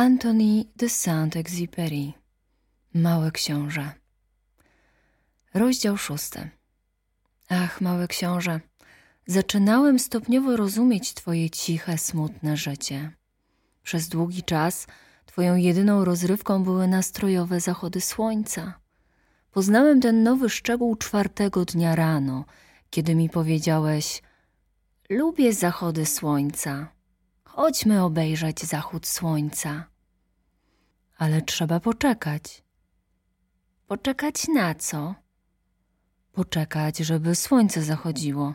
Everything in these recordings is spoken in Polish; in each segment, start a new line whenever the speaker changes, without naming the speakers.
Antony de Saint-Exupéry Małe Książę Rozdział szósty Ach, małe książę, zaczynałem stopniowo rozumieć twoje ciche, smutne życie. Przez długi czas twoją jedyną rozrywką były nastrojowe zachody słońca. Poznałem ten nowy szczegół czwartego dnia rano, kiedy mi powiedziałeś Lubię zachody słońca. Chodźmy obejrzeć zachód słońca. Ale trzeba poczekać. Poczekać na co? Poczekać, żeby słońce zachodziło.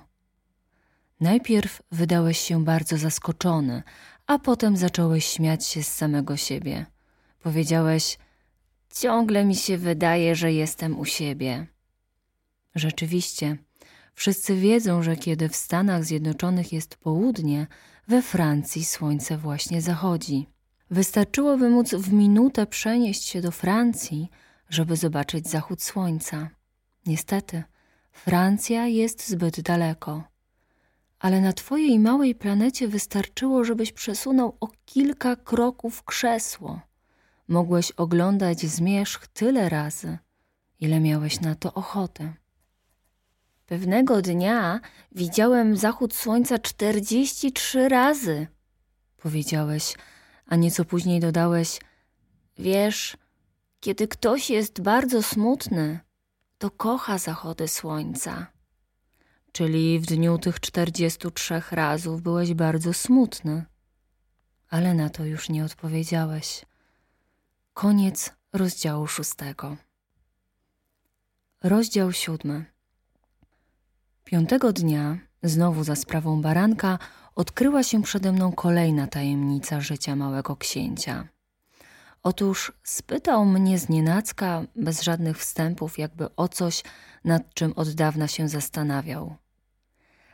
Najpierw wydałeś się bardzo zaskoczony, a potem zacząłeś śmiać się z samego siebie. Powiedziałeś: Ciągle mi się wydaje, że jestem u siebie. Rzeczywiście, wszyscy wiedzą, że kiedy w Stanach Zjednoczonych jest południe, we Francji słońce właśnie zachodzi. Wystarczyłoby móc w minutę przenieść się do Francji, żeby zobaczyć zachód słońca. Niestety, Francja jest zbyt daleko. Ale na twojej małej planecie wystarczyło, żebyś przesunął o kilka kroków krzesło. Mogłeś oglądać zmierzch tyle razy, ile miałeś na to ochotę. Pewnego dnia widziałem zachód słońca czterdzieści trzy razy, powiedziałeś, a nieco później dodałeś: Wiesz, kiedy ktoś jest bardzo smutny, to kocha zachody słońca. Czyli w dniu tych czterdziestu trzech razów byłeś bardzo smutny, ale na to już nie odpowiedziałeś. Koniec rozdziału szóstego. Rozdział siódmy. Piątego dnia, znowu za sprawą baranka, odkryła się przede mną kolejna tajemnica życia małego księcia. Otóż spytał mnie znienacka, bez żadnych wstępów, jakby o coś, nad czym od dawna się zastanawiał.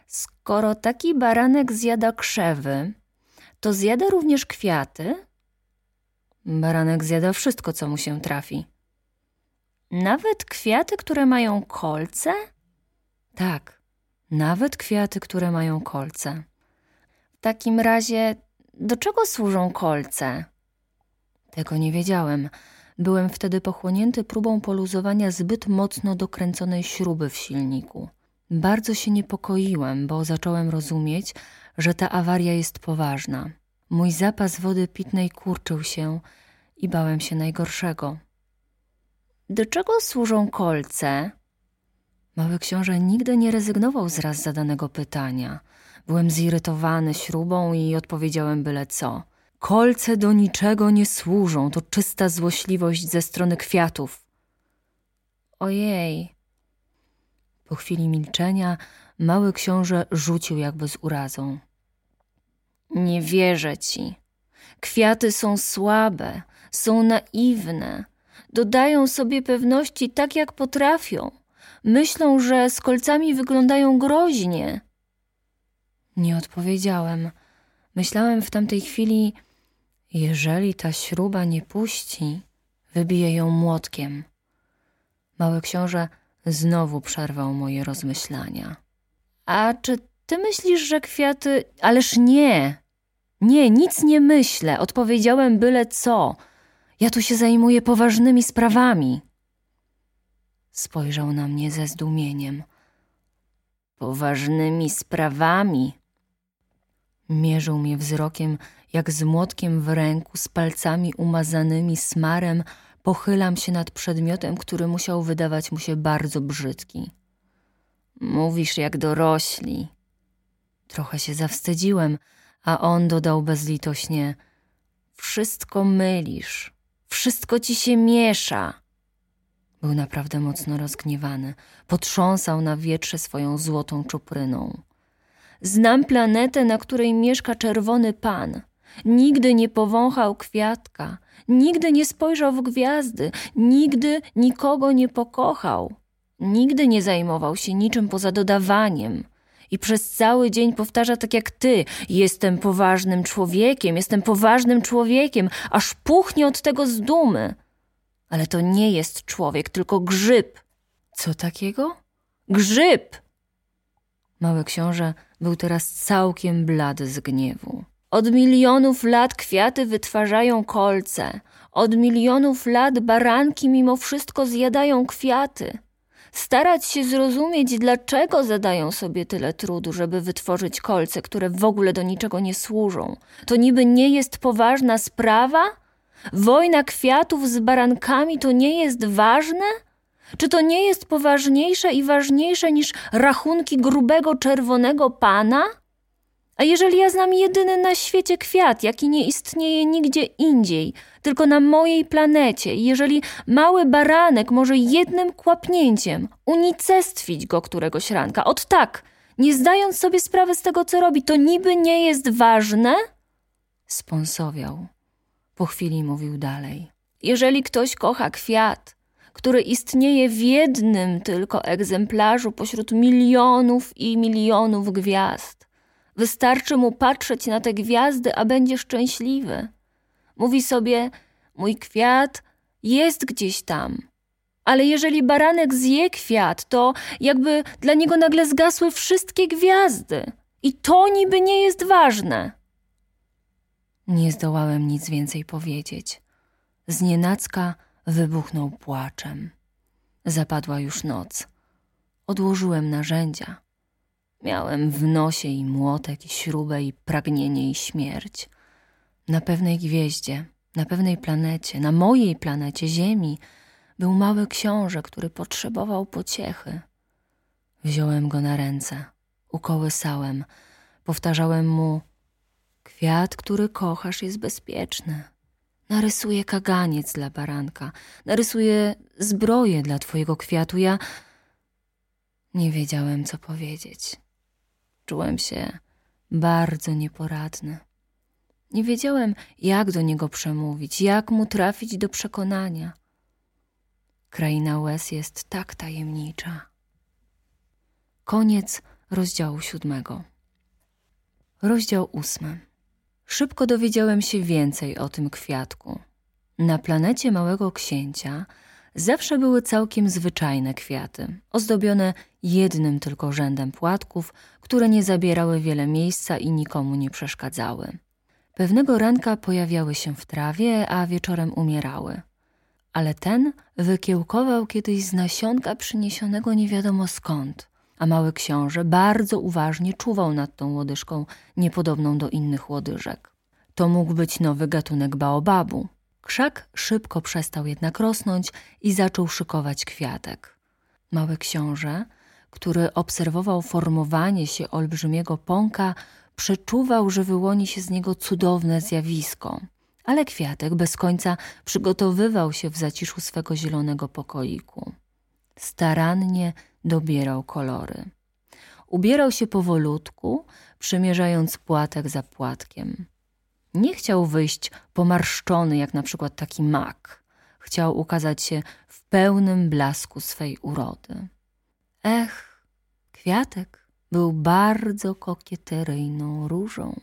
Skoro taki baranek zjada krzewy, to zjada również kwiaty? Baranek zjada wszystko, co mu się trafi. Nawet kwiaty, które mają kolce? Tak, nawet kwiaty, które mają kolce. Takim razie, do czego służą kolce? Tego nie wiedziałem. Byłem wtedy pochłonięty próbą poluzowania zbyt mocno dokręconej śruby w silniku. Bardzo się niepokoiłem, bo zacząłem rozumieć, że ta awaria jest poważna. Mój zapas wody pitnej kurczył się i bałem się najgorszego. Do czego służą kolce? Mały książę nigdy nie rezygnował z raz zadanego pytania. Byłem zirytowany śrubą i odpowiedziałem byle co. Kolce do niczego nie służą, to czysta złośliwość ze strony kwiatów. Ojej. Po chwili milczenia mały książę rzucił jakby z urazą. Nie wierzę ci. Kwiaty są słabe, są naiwne, dodają sobie pewności tak jak potrafią. Myślą, że z kolcami wyglądają groźnie. Nie odpowiedziałem. Myślałem w tamtej chwili, jeżeli ta śruba nie puści, wybiję ją młotkiem. Mały książę znowu przerwał moje rozmyślania. A czy ty myślisz, że kwiaty. Ależ nie! Nie, nic nie myślę. Odpowiedziałem byle co. Ja tu się zajmuję poważnymi sprawami. Spojrzał na mnie ze zdumieniem. Poważnymi sprawami? Mierzył mnie wzrokiem, jak z młotkiem w ręku, z palcami umazanymi smarem, pochylam się nad przedmiotem, który musiał wydawać mu się bardzo brzydki. Mówisz jak dorośli. Trochę się zawstydziłem, a on dodał bezlitośnie: Wszystko mylisz, wszystko ci się miesza. Był naprawdę mocno rozgniewany. Potrząsał na wietrze swoją złotą czupryną. Znam planetę, na której mieszka czerwony pan. Nigdy nie powąchał kwiatka, nigdy nie spojrzał w gwiazdy, nigdy nikogo nie pokochał, nigdy nie zajmował się niczym poza dodawaniem. I przez cały dzień powtarza tak jak ty: Jestem poważnym człowiekiem, jestem poważnym człowiekiem, aż puchnie od tego z dumy. Ale to nie jest człowiek, tylko grzyb. Co takiego? Grzyb! Mały książę był teraz całkiem blady z gniewu. Od milionów lat kwiaty wytwarzają kolce. Od milionów lat baranki mimo wszystko zjadają kwiaty. Starać się zrozumieć, dlaczego zadają sobie tyle trudu, żeby wytworzyć kolce, które w ogóle do niczego nie służą. To niby nie jest poważna sprawa? Wojna kwiatów z barankami to nie jest ważne? Czy to nie jest poważniejsze i ważniejsze niż rachunki grubego czerwonego pana? A jeżeli ja znam jedyny na świecie kwiat, jaki nie istnieje nigdzie indziej, tylko na mojej planecie, jeżeli mały baranek może jednym kłapnięciem unicestwić go któregoś ranka, od tak, nie zdając sobie sprawy z tego, co robi, to niby nie jest ważne? Sponsowiał. Po chwili mówił dalej. Jeżeli ktoś kocha kwiat, który istnieje w jednym tylko egzemplarzu pośród milionów i milionów gwiazd, wystarczy mu patrzeć na te gwiazdy, a będzie szczęśliwy. Mówi sobie: Mój kwiat jest gdzieś tam. Ale jeżeli baranek zje kwiat, to jakby dla niego nagle zgasły wszystkie gwiazdy. I to niby nie jest ważne. Nie zdołałem nic więcej powiedzieć. Znienacka wybuchnął płaczem. Zapadła już noc. Odłożyłem narzędzia. Miałem w nosie i młotek, i śrubę, i pragnienie, i śmierć. Na pewnej gwieździe, na pewnej planecie, na mojej planecie Ziemi, był mały książę, który potrzebował pociechy. Wziąłem go na ręce, ukołysałem, powtarzałem mu: Kwiat, który kochasz, jest bezpieczny. Narysuję kaganiec dla baranka, narysuję zbroję dla twojego kwiatu. Ja nie wiedziałem, co powiedzieć. Czułem się bardzo nieporadny. Nie wiedziałem, jak do niego przemówić, jak mu trafić do przekonania. Kraina łez jest tak tajemnicza. Koniec rozdziału siódmego. Rozdział ósmy. Szybko dowiedziałem się więcej o tym kwiatku. Na planecie Małego Księcia zawsze były całkiem zwyczajne kwiaty, ozdobione jednym tylko rzędem płatków, które nie zabierały wiele miejsca i nikomu nie przeszkadzały. Pewnego ranka pojawiały się w trawie, a wieczorem umierały. Ale ten wykiełkował kiedyś z nasionka przyniesionego nie wiadomo skąd, a mały książę bardzo uważnie czuwał nad tą łodyżką niepodobną do innych łodyżek. To mógł być nowy gatunek baobabu. Krzak szybko przestał jednak rosnąć i zaczął szykować kwiatek. Mały książę, który obserwował formowanie się olbrzymiego pąka, przeczuwał, że wyłoni się z niego cudowne zjawisko. Ale kwiatek bez końca przygotowywał się w zaciszu swego zielonego pokoiku. Starannie dobierał kolory. Ubierał się powolutku, przymierzając płatek za płatkiem. Nie chciał wyjść pomarszczony, jak na przykład taki mak. Chciał ukazać się w pełnym blasku swej urody. Ech, kwiatek był bardzo kokieteryjną różą.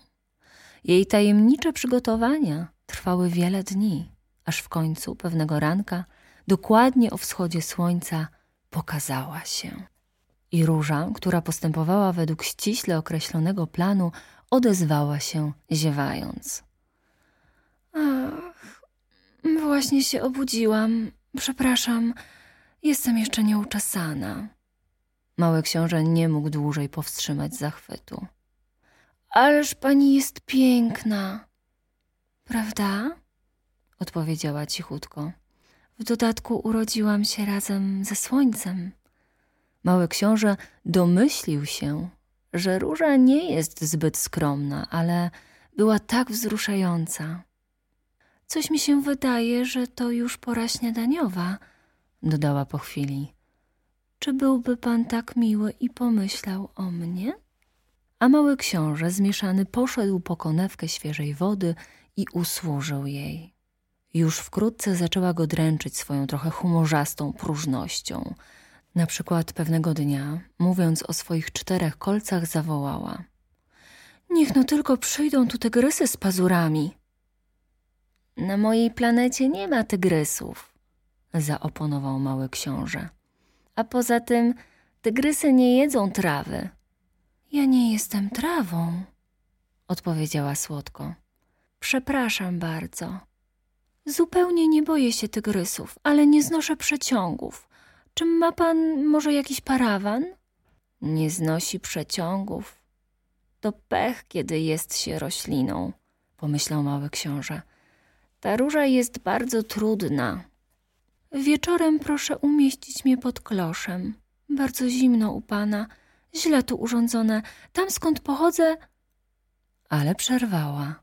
Jej tajemnicze przygotowania trwały wiele dni, aż w końcu pewnego ranka, dokładnie o wschodzie słońca, pokazała się. I róża, która postępowała według ściśle określonego planu, odezwała się ziewając. Ach, właśnie się obudziłam. Przepraszam, jestem jeszcze nieuczesana. Mały książę nie mógł dłużej powstrzymać zachwytu. Ależ pani jest piękna, prawda? Odpowiedziała cichutko. W dodatku urodziłam się razem ze słońcem. Mały książę domyślił się, że róża nie jest zbyt skromna, ale była tak wzruszająca. Coś mi się wydaje, że to już pora śniadaniowa, dodała po chwili. Czy byłby pan tak miły i pomyślał o mnie? A mały książę zmieszany poszedł po konewkę świeżej wody i usłużył jej. Już wkrótce zaczęła go dręczyć swoją trochę humorzastą próżnością. Na przykład pewnego dnia, mówiąc o swoich czterech kolcach, zawołała: Niech no tylko przyjdą tu tygrysy z pazurami. Na mojej planecie nie ma tygrysów, zaoponował mały książę. A poza tym tygrysy nie jedzą trawy. Ja nie jestem trawą, odpowiedziała słodko. Przepraszam bardzo. Zupełnie nie boję się tygrysów, ale nie znoszę przeciągów. Czy ma pan może jakiś parawan? Nie znosi przeciągów. To pech, kiedy jest się rośliną, pomyślał mały książę. Ta róża jest bardzo trudna. Wieczorem proszę umieścić mnie pod kloszem. Bardzo zimno u pana, źle tu urządzone. Tam skąd pochodzę. Ale przerwała.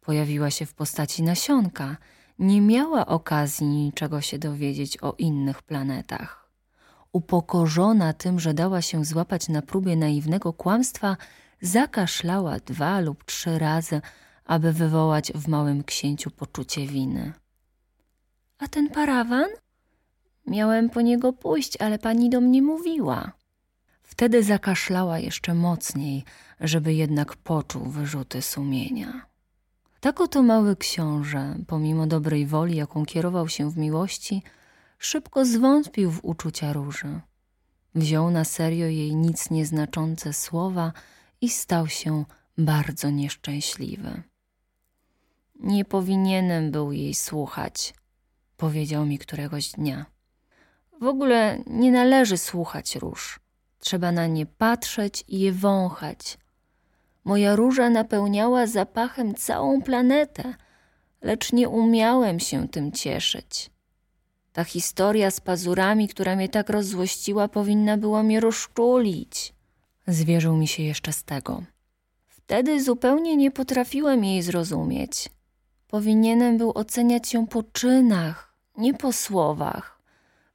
Pojawiła się w postaci nasionka. Nie miała okazji niczego się dowiedzieć o innych planetach. Upokorzona tym, że dała się złapać na próbie naiwnego kłamstwa, zakaszlała dwa lub trzy razy, aby wywołać w małym księciu poczucie winy. A ten parawan? Miałem po niego pójść, ale pani do mnie mówiła. Wtedy zakaszlała jeszcze mocniej, żeby jednak poczuł wyrzuty sumienia. Tak oto mały książę, pomimo dobrej woli, jaką kierował się w miłości, szybko zwątpił w uczucia róży. Wziął na serio jej nic nieznaczące słowa i stał się bardzo nieszczęśliwy. Nie powinienem był jej słuchać, powiedział mi któregoś dnia. W ogóle nie należy słuchać róż. Trzeba na nie patrzeć i je wąchać. Moja róża napełniała zapachem całą planetę, lecz nie umiałem się tym cieszyć. Ta historia z pazurami, która mnie tak rozzłościła, powinna była mnie rozczulić. Zwierzył mi się jeszcze z tego. Wtedy zupełnie nie potrafiłem jej zrozumieć. Powinienem był oceniać ją po czynach, nie po słowach.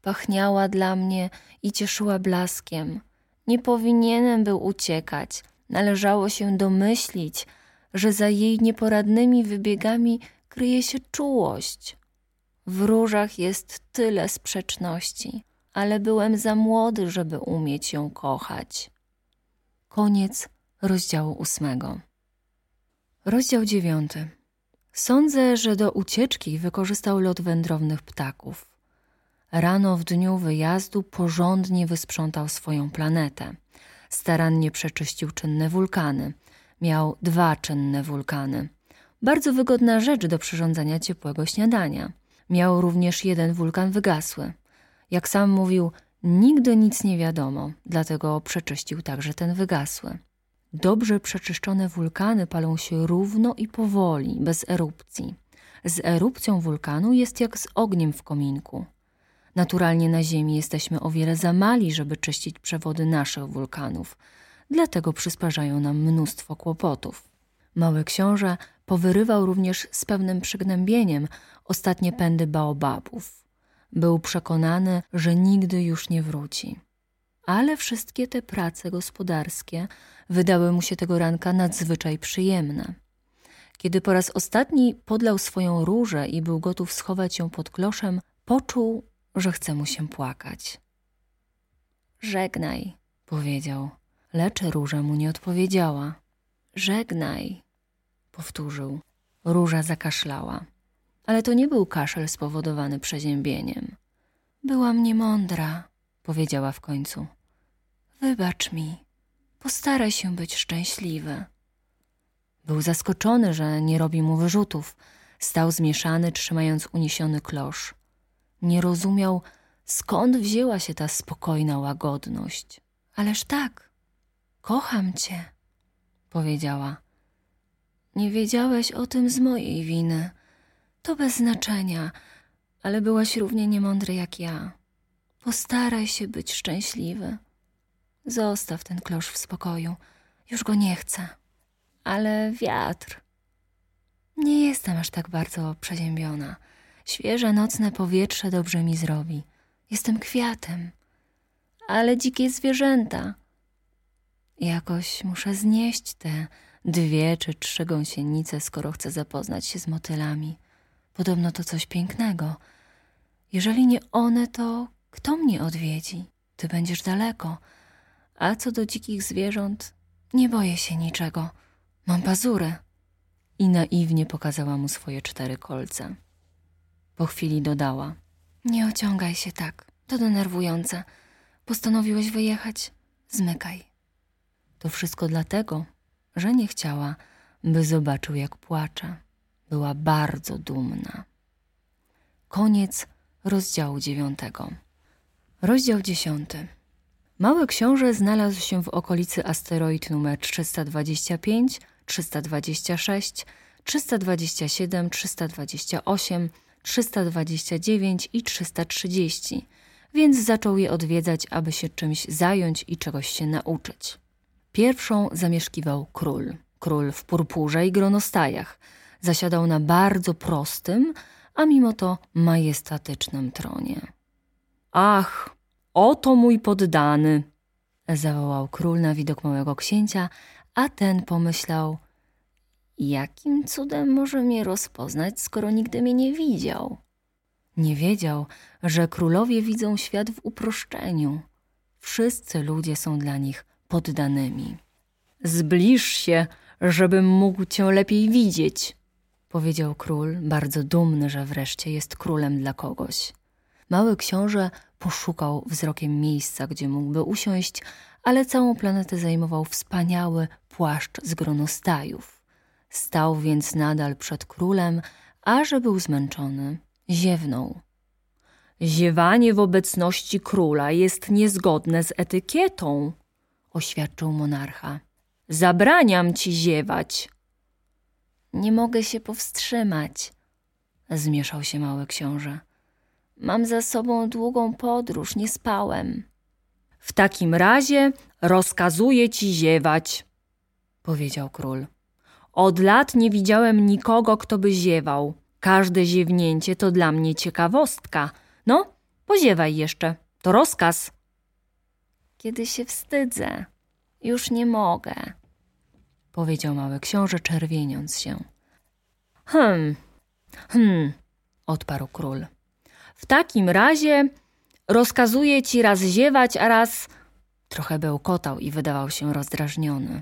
Pachniała dla mnie i cieszyła blaskiem. Nie powinienem był uciekać. Należało się domyślić, że za jej nieporadnymi wybiegami kryje się czułość. W różach jest tyle sprzeczności, ale byłem za młody, żeby umieć ją kochać. Koniec rozdziału ósmego. Rozdział dziewiąty. Sądzę, że do ucieczki wykorzystał lot wędrownych ptaków. Rano w dniu wyjazdu porządnie wysprzątał swoją planetę. Starannie przeczyścił czynne wulkany. Miał dwa czynne wulkany. Bardzo wygodna rzecz do przyrządzania ciepłego śniadania. Miał również jeden wulkan wygasły. Jak sam mówił, nigdy nic nie wiadomo, dlatego przeczyścił także ten wygasły. Dobrze przeczyszczone wulkany palą się równo i powoli, bez erupcji. Z erupcją wulkanu jest jak z ogniem w kominku. Naturalnie na Ziemi jesteśmy o wiele za mali, żeby czyścić przewody naszych wulkanów, dlatego przysparzają nam mnóstwo kłopotów. Mały książę powyrywał również z pewnym przygnębieniem ostatnie pędy baobabów. Był przekonany, że nigdy już nie wróci. Ale wszystkie te prace gospodarskie wydały mu się tego ranka nadzwyczaj przyjemne. Kiedy po raz ostatni podlał swoją różę i był gotów schować ją pod kloszem, poczuł, że chce mu się płakać. Żegnaj, powiedział, lecz róża mu nie odpowiedziała. Żegnaj, powtórzył. Róża zakaszlała, ale to nie był kaszel spowodowany przeziębieniem. Byłam niemądra, powiedziała w końcu. Wybacz mi, postaraj się być szczęśliwy. Był zaskoczony, że nie robi mu wyrzutów. Stał zmieszany, trzymając uniesiony klosz. Nie rozumiał, skąd wzięła się ta spokojna łagodność. Ależ tak, kocham cię, powiedziała. Nie wiedziałeś o tym z mojej winy. To bez znaczenia, ale byłaś równie niemądry jak ja. Postaraj się być szczęśliwy. Zostaw ten klosz w spokoju. Już go nie chcę. Ale wiatr. Nie jestem aż tak bardzo przeziębiona. Świeże nocne powietrze dobrze mi zrobi. Jestem kwiatem. Ale dzikie zwierzęta. Jakoś muszę znieść te dwie czy trzy gąsienice, skoro chcę zapoznać się z motylami. Podobno to coś pięknego. Jeżeli nie one, to kto mnie odwiedzi? Ty będziesz daleko. A co do dzikich zwierząt, nie boję się niczego. Mam pazury. I naiwnie pokazała mu swoje cztery kolce. Po chwili dodała. Nie ociągaj się tak. To denerwujące. Postanowiłeś wyjechać? Zmykaj. To wszystko dlatego, że nie chciała, by zobaczył, jak płacze. Była bardzo dumna. Koniec rozdziału dziewiątego. Rozdział dziesiąty. Mały książę znalazł się w okolicy asteroid numer 325, 326, 327, 328, 329 i 330, więc zaczął je odwiedzać, aby się czymś zająć i czegoś się nauczyć. Pierwszą zamieszkiwał król, król w purpurze i gronostajach. Zasiadał na bardzo prostym, a mimo to majestatycznym tronie. Ach, oto mój poddany! zawołał król na widok małego księcia, a ten pomyślał: Jakim cudem może mnie rozpoznać, skoro nigdy mnie nie widział? Nie wiedział, że królowie widzą świat w uproszczeniu. Wszyscy ludzie są dla nich poddanymi. Zbliż się, żebym mógł cię lepiej widzieć, powiedział król, bardzo dumny, że wreszcie jest królem dla kogoś. Mały książę poszukał wzrokiem miejsca, gdzie mógłby usiąść, ale całą planetę zajmował wspaniały płaszcz z gronostajów. Stał więc nadal przed królem, a że był zmęczony, ziewnął. Ziewanie w obecności króla jest niezgodne z etykietą, oświadczył monarcha. Zabraniam ci ziewać. Nie mogę się powstrzymać, zmieszał się mały książę. Mam za sobą długą podróż, nie spałem. W takim razie rozkazuję ci ziewać, powiedział król. Od lat nie widziałem nikogo, kto by ziewał. Każde ziewnięcie to dla mnie ciekawostka. No, poziewaj jeszcze. To rozkaz. Kiedy się wstydzę, już nie mogę, powiedział mały książę, czerwieniąc się. Hm, hm, odparł król. W takim razie rozkazuję ci raz ziewać, a raz. Trochę bełkotał i wydawał się rozdrażniony.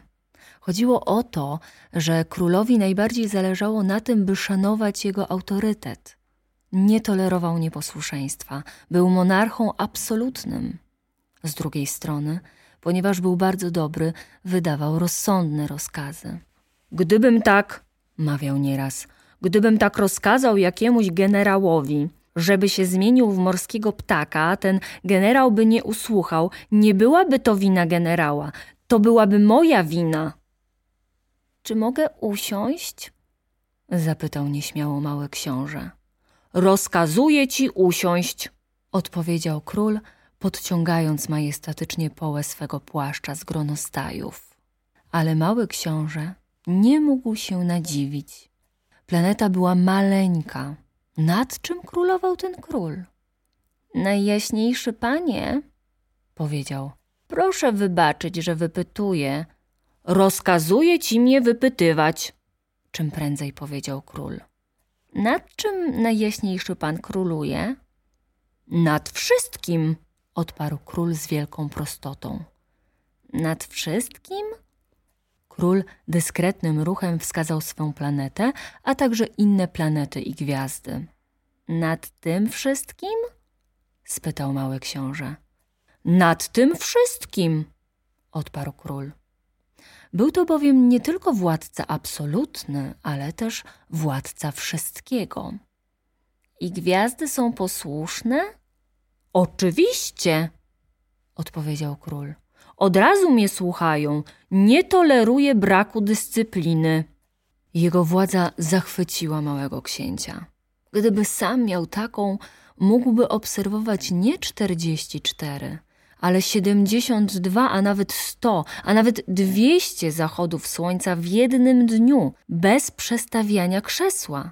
Chodziło o to, że królowi najbardziej zależało na tym, by szanować jego autorytet. Nie tolerował nieposłuszeństwa, był monarchą absolutnym. Z drugiej strony, ponieważ był bardzo dobry, wydawał rozsądne rozkazy. Gdybym tak, mawiał nieraz, gdybym tak rozkazał jakiemuś generałowi, żeby się zmienił w morskiego ptaka, ten generał by nie usłuchał, nie byłaby to wina generała, to byłaby moja wina. Czy mogę usiąść? zapytał nieśmiało mały książę. Rozkazuję ci usiąść, odpowiedział król, podciągając majestatycznie połę swego płaszcza z gronostajów. Ale mały książę nie mógł się nadziwić. Planeta była maleńka. Nad czym królował ten król? Najjaśniejszy panie, powiedział, proszę wybaczyć, że wypytuję, Rozkazuje ci mnie wypytywać, czym prędzej powiedział król. Nad czym najjaśniejszy pan króluje? Nad wszystkim, odparł król z wielką prostotą. Nad wszystkim? Król dyskretnym ruchem wskazał swą planetę, a także inne planety i gwiazdy. Nad tym wszystkim? spytał mały książę. Nad tym wszystkim, odparł król. Był to bowiem nie tylko władca absolutny, ale też władca wszystkiego. I gwiazdy są posłuszne? Oczywiście, odpowiedział król. Od razu mnie słuchają. Nie toleruję braku dyscypliny. Jego władza zachwyciła małego księcia. Gdyby sam miał taką, mógłby obserwować nie czterdzieści cztery, ale 72, a nawet 100, a nawet 200 zachodów słońca w jednym dniu, bez przestawiania krzesła.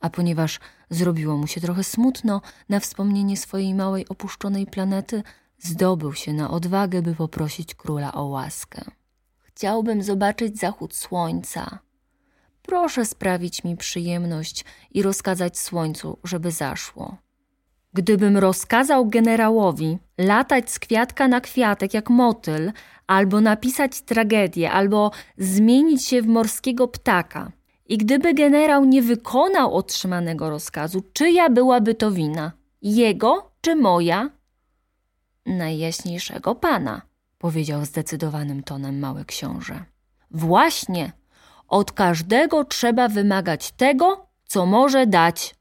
A ponieważ zrobiło mu się trochę smutno na wspomnienie swojej małej opuszczonej planety, zdobył się na odwagę, by poprosić króla o łaskę. Chciałbym zobaczyć zachód słońca. Proszę sprawić mi przyjemność i rozkazać słońcu, żeby zaszło. Gdybym rozkazał generałowi latać z kwiatka na kwiatek jak motyl, albo napisać tragedię, albo zmienić się w morskiego ptaka, i gdyby generał nie wykonał otrzymanego rozkazu, czyja byłaby to wina? Jego czy moja? Najjaśniejszego pana, powiedział zdecydowanym tonem mały książę. Właśnie, Od każdego trzeba wymagać tego, co może dać,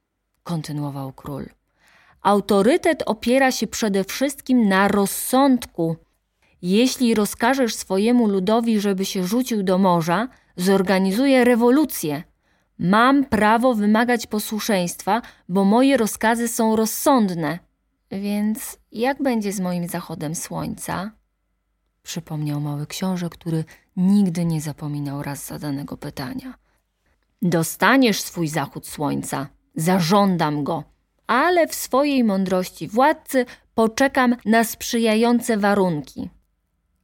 kontynuował król. Autorytet opiera się przede wszystkim na rozsądku. Jeśli rozkażesz swojemu ludowi, żeby się rzucił do morza, zorganizuje rewolucję. Mam prawo wymagać posłuszeństwa, bo moje rozkazy są rozsądne. Więc jak będzie z moim zachodem słońca? Przypomniał mały książę, który nigdy nie zapominał raz zadanego pytania. Dostaniesz swój zachód słońca, zażądam go, ale w swojej mądrości władcy poczekam na sprzyjające warunki.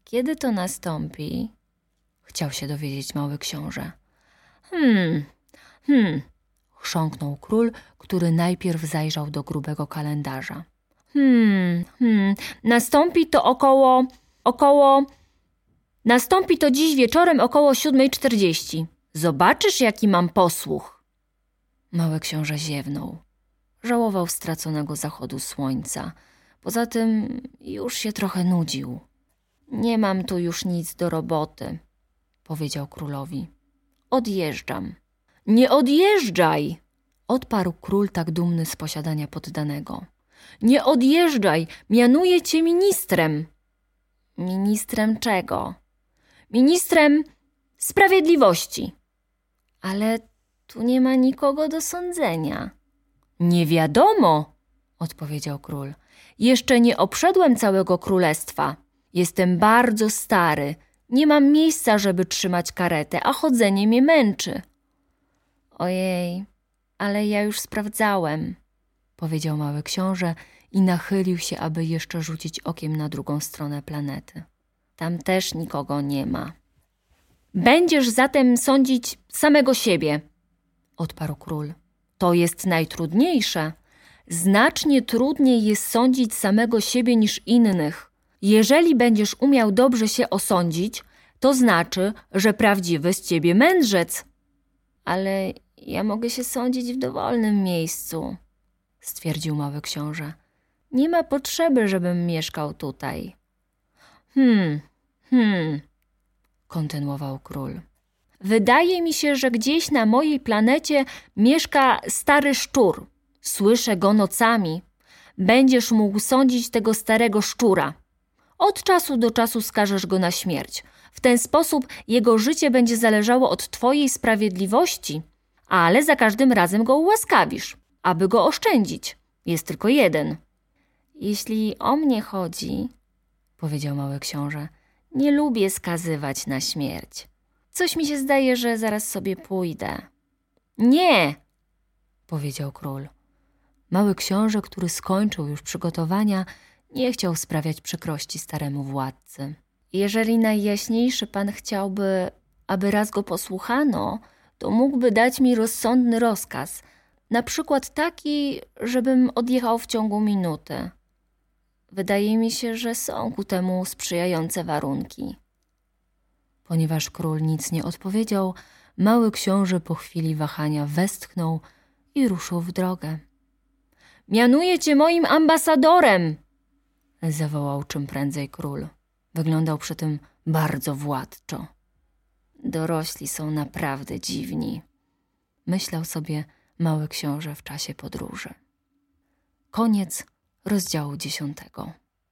Kiedy to nastąpi? Chciał się dowiedzieć mały książę. Hmm, hmm, chrząknął król, który najpierw zajrzał do grubego kalendarza. Hmm, hmm, nastąpi to około, około, nastąpi to dziś wieczorem około 7.40. Zobaczysz, jaki mam posłuch. Mały książę ziewnął. Żałował straconego zachodu słońca. Poza tym już się trochę nudził. Nie mam tu już nic do roboty, powiedział królowi. Odjeżdżam. Nie odjeżdżaj! Odparł król tak dumny z posiadania poddanego. Nie odjeżdżaj, mianuję cię ministrem. Ministrem czego? Ministrem sprawiedliwości. Ale tu nie ma nikogo do sądzenia. Nie wiadomo, odpowiedział król. Jeszcze nie obszedłem całego królestwa. Jestem bardzo stary. Nie mam miejsca, żeby trzymać karetę, a chodzenie mnie męczy. Ojej, ale ja już sprawdzałem, powiedział mały książę i nachylił się, aby jeszcze rzucić okiem na drugą stronę planety. Tam też nikogo nie ma. Będziesz zatem sądzić samego siebie, odparł król. To jest najtrudniejsze. Znacznie trudniej jest sądzić samego siebie niż innych. Jeżeli będziesz umiał dobrze się osądzić, to znaczy, że prawdziwy z ciebie mędrzec. Ale ja mogę się sądzić w dowolnym miejscu, stwierdził mały książę. Nie ma potrzeby, żebym mieszkał tutaj. Hmm, hmm, kontynuował król. Wydaje mi się, że gdzieś na mojej planecie mieszka stary szczur. Słyszę go nocami. Będziesz mógł sądzić tego starego szczura. Od czasu do czasu skażesz go na śmierć. W ten sposób jego życie będzie zależało od twojej sprawiedliwości, ale za każdym razem go ułaskawisz, aby go oszczędzić. Jest tylko jeden. Jeśli o mnie chodzi, powiedział mały książę, nie lubię skazywać na śmierć. Coś mi się zdaje, że zaraz sobie pójdę. Nie, powiedział król. Mały książę, który skończył już przygotowania, nie chciał sprawiać przykrości staremu władcy. Jeżeli najjaśniejszy pan chciałby, aby raz go posłuchano, to mógłby dać mi rozsądny rozkaz, na przykład taki, żebym odjechał w ciągu minuty. Wydaje mi się, że są ku temu sprzyjające warunki. Ponieważ król nic nie odpowiedział, mały książę po chwili wahania westchnął i ruszył w drogę. Mianuję cię moim ambasadorem! zawołał czym prędzej król. Wyglądał przy tym bardzo władczo. Dorośli są naprawdę dziwni, myślał sobie mały książę w czasie podróży. Koniec rozdziału dziesiątego.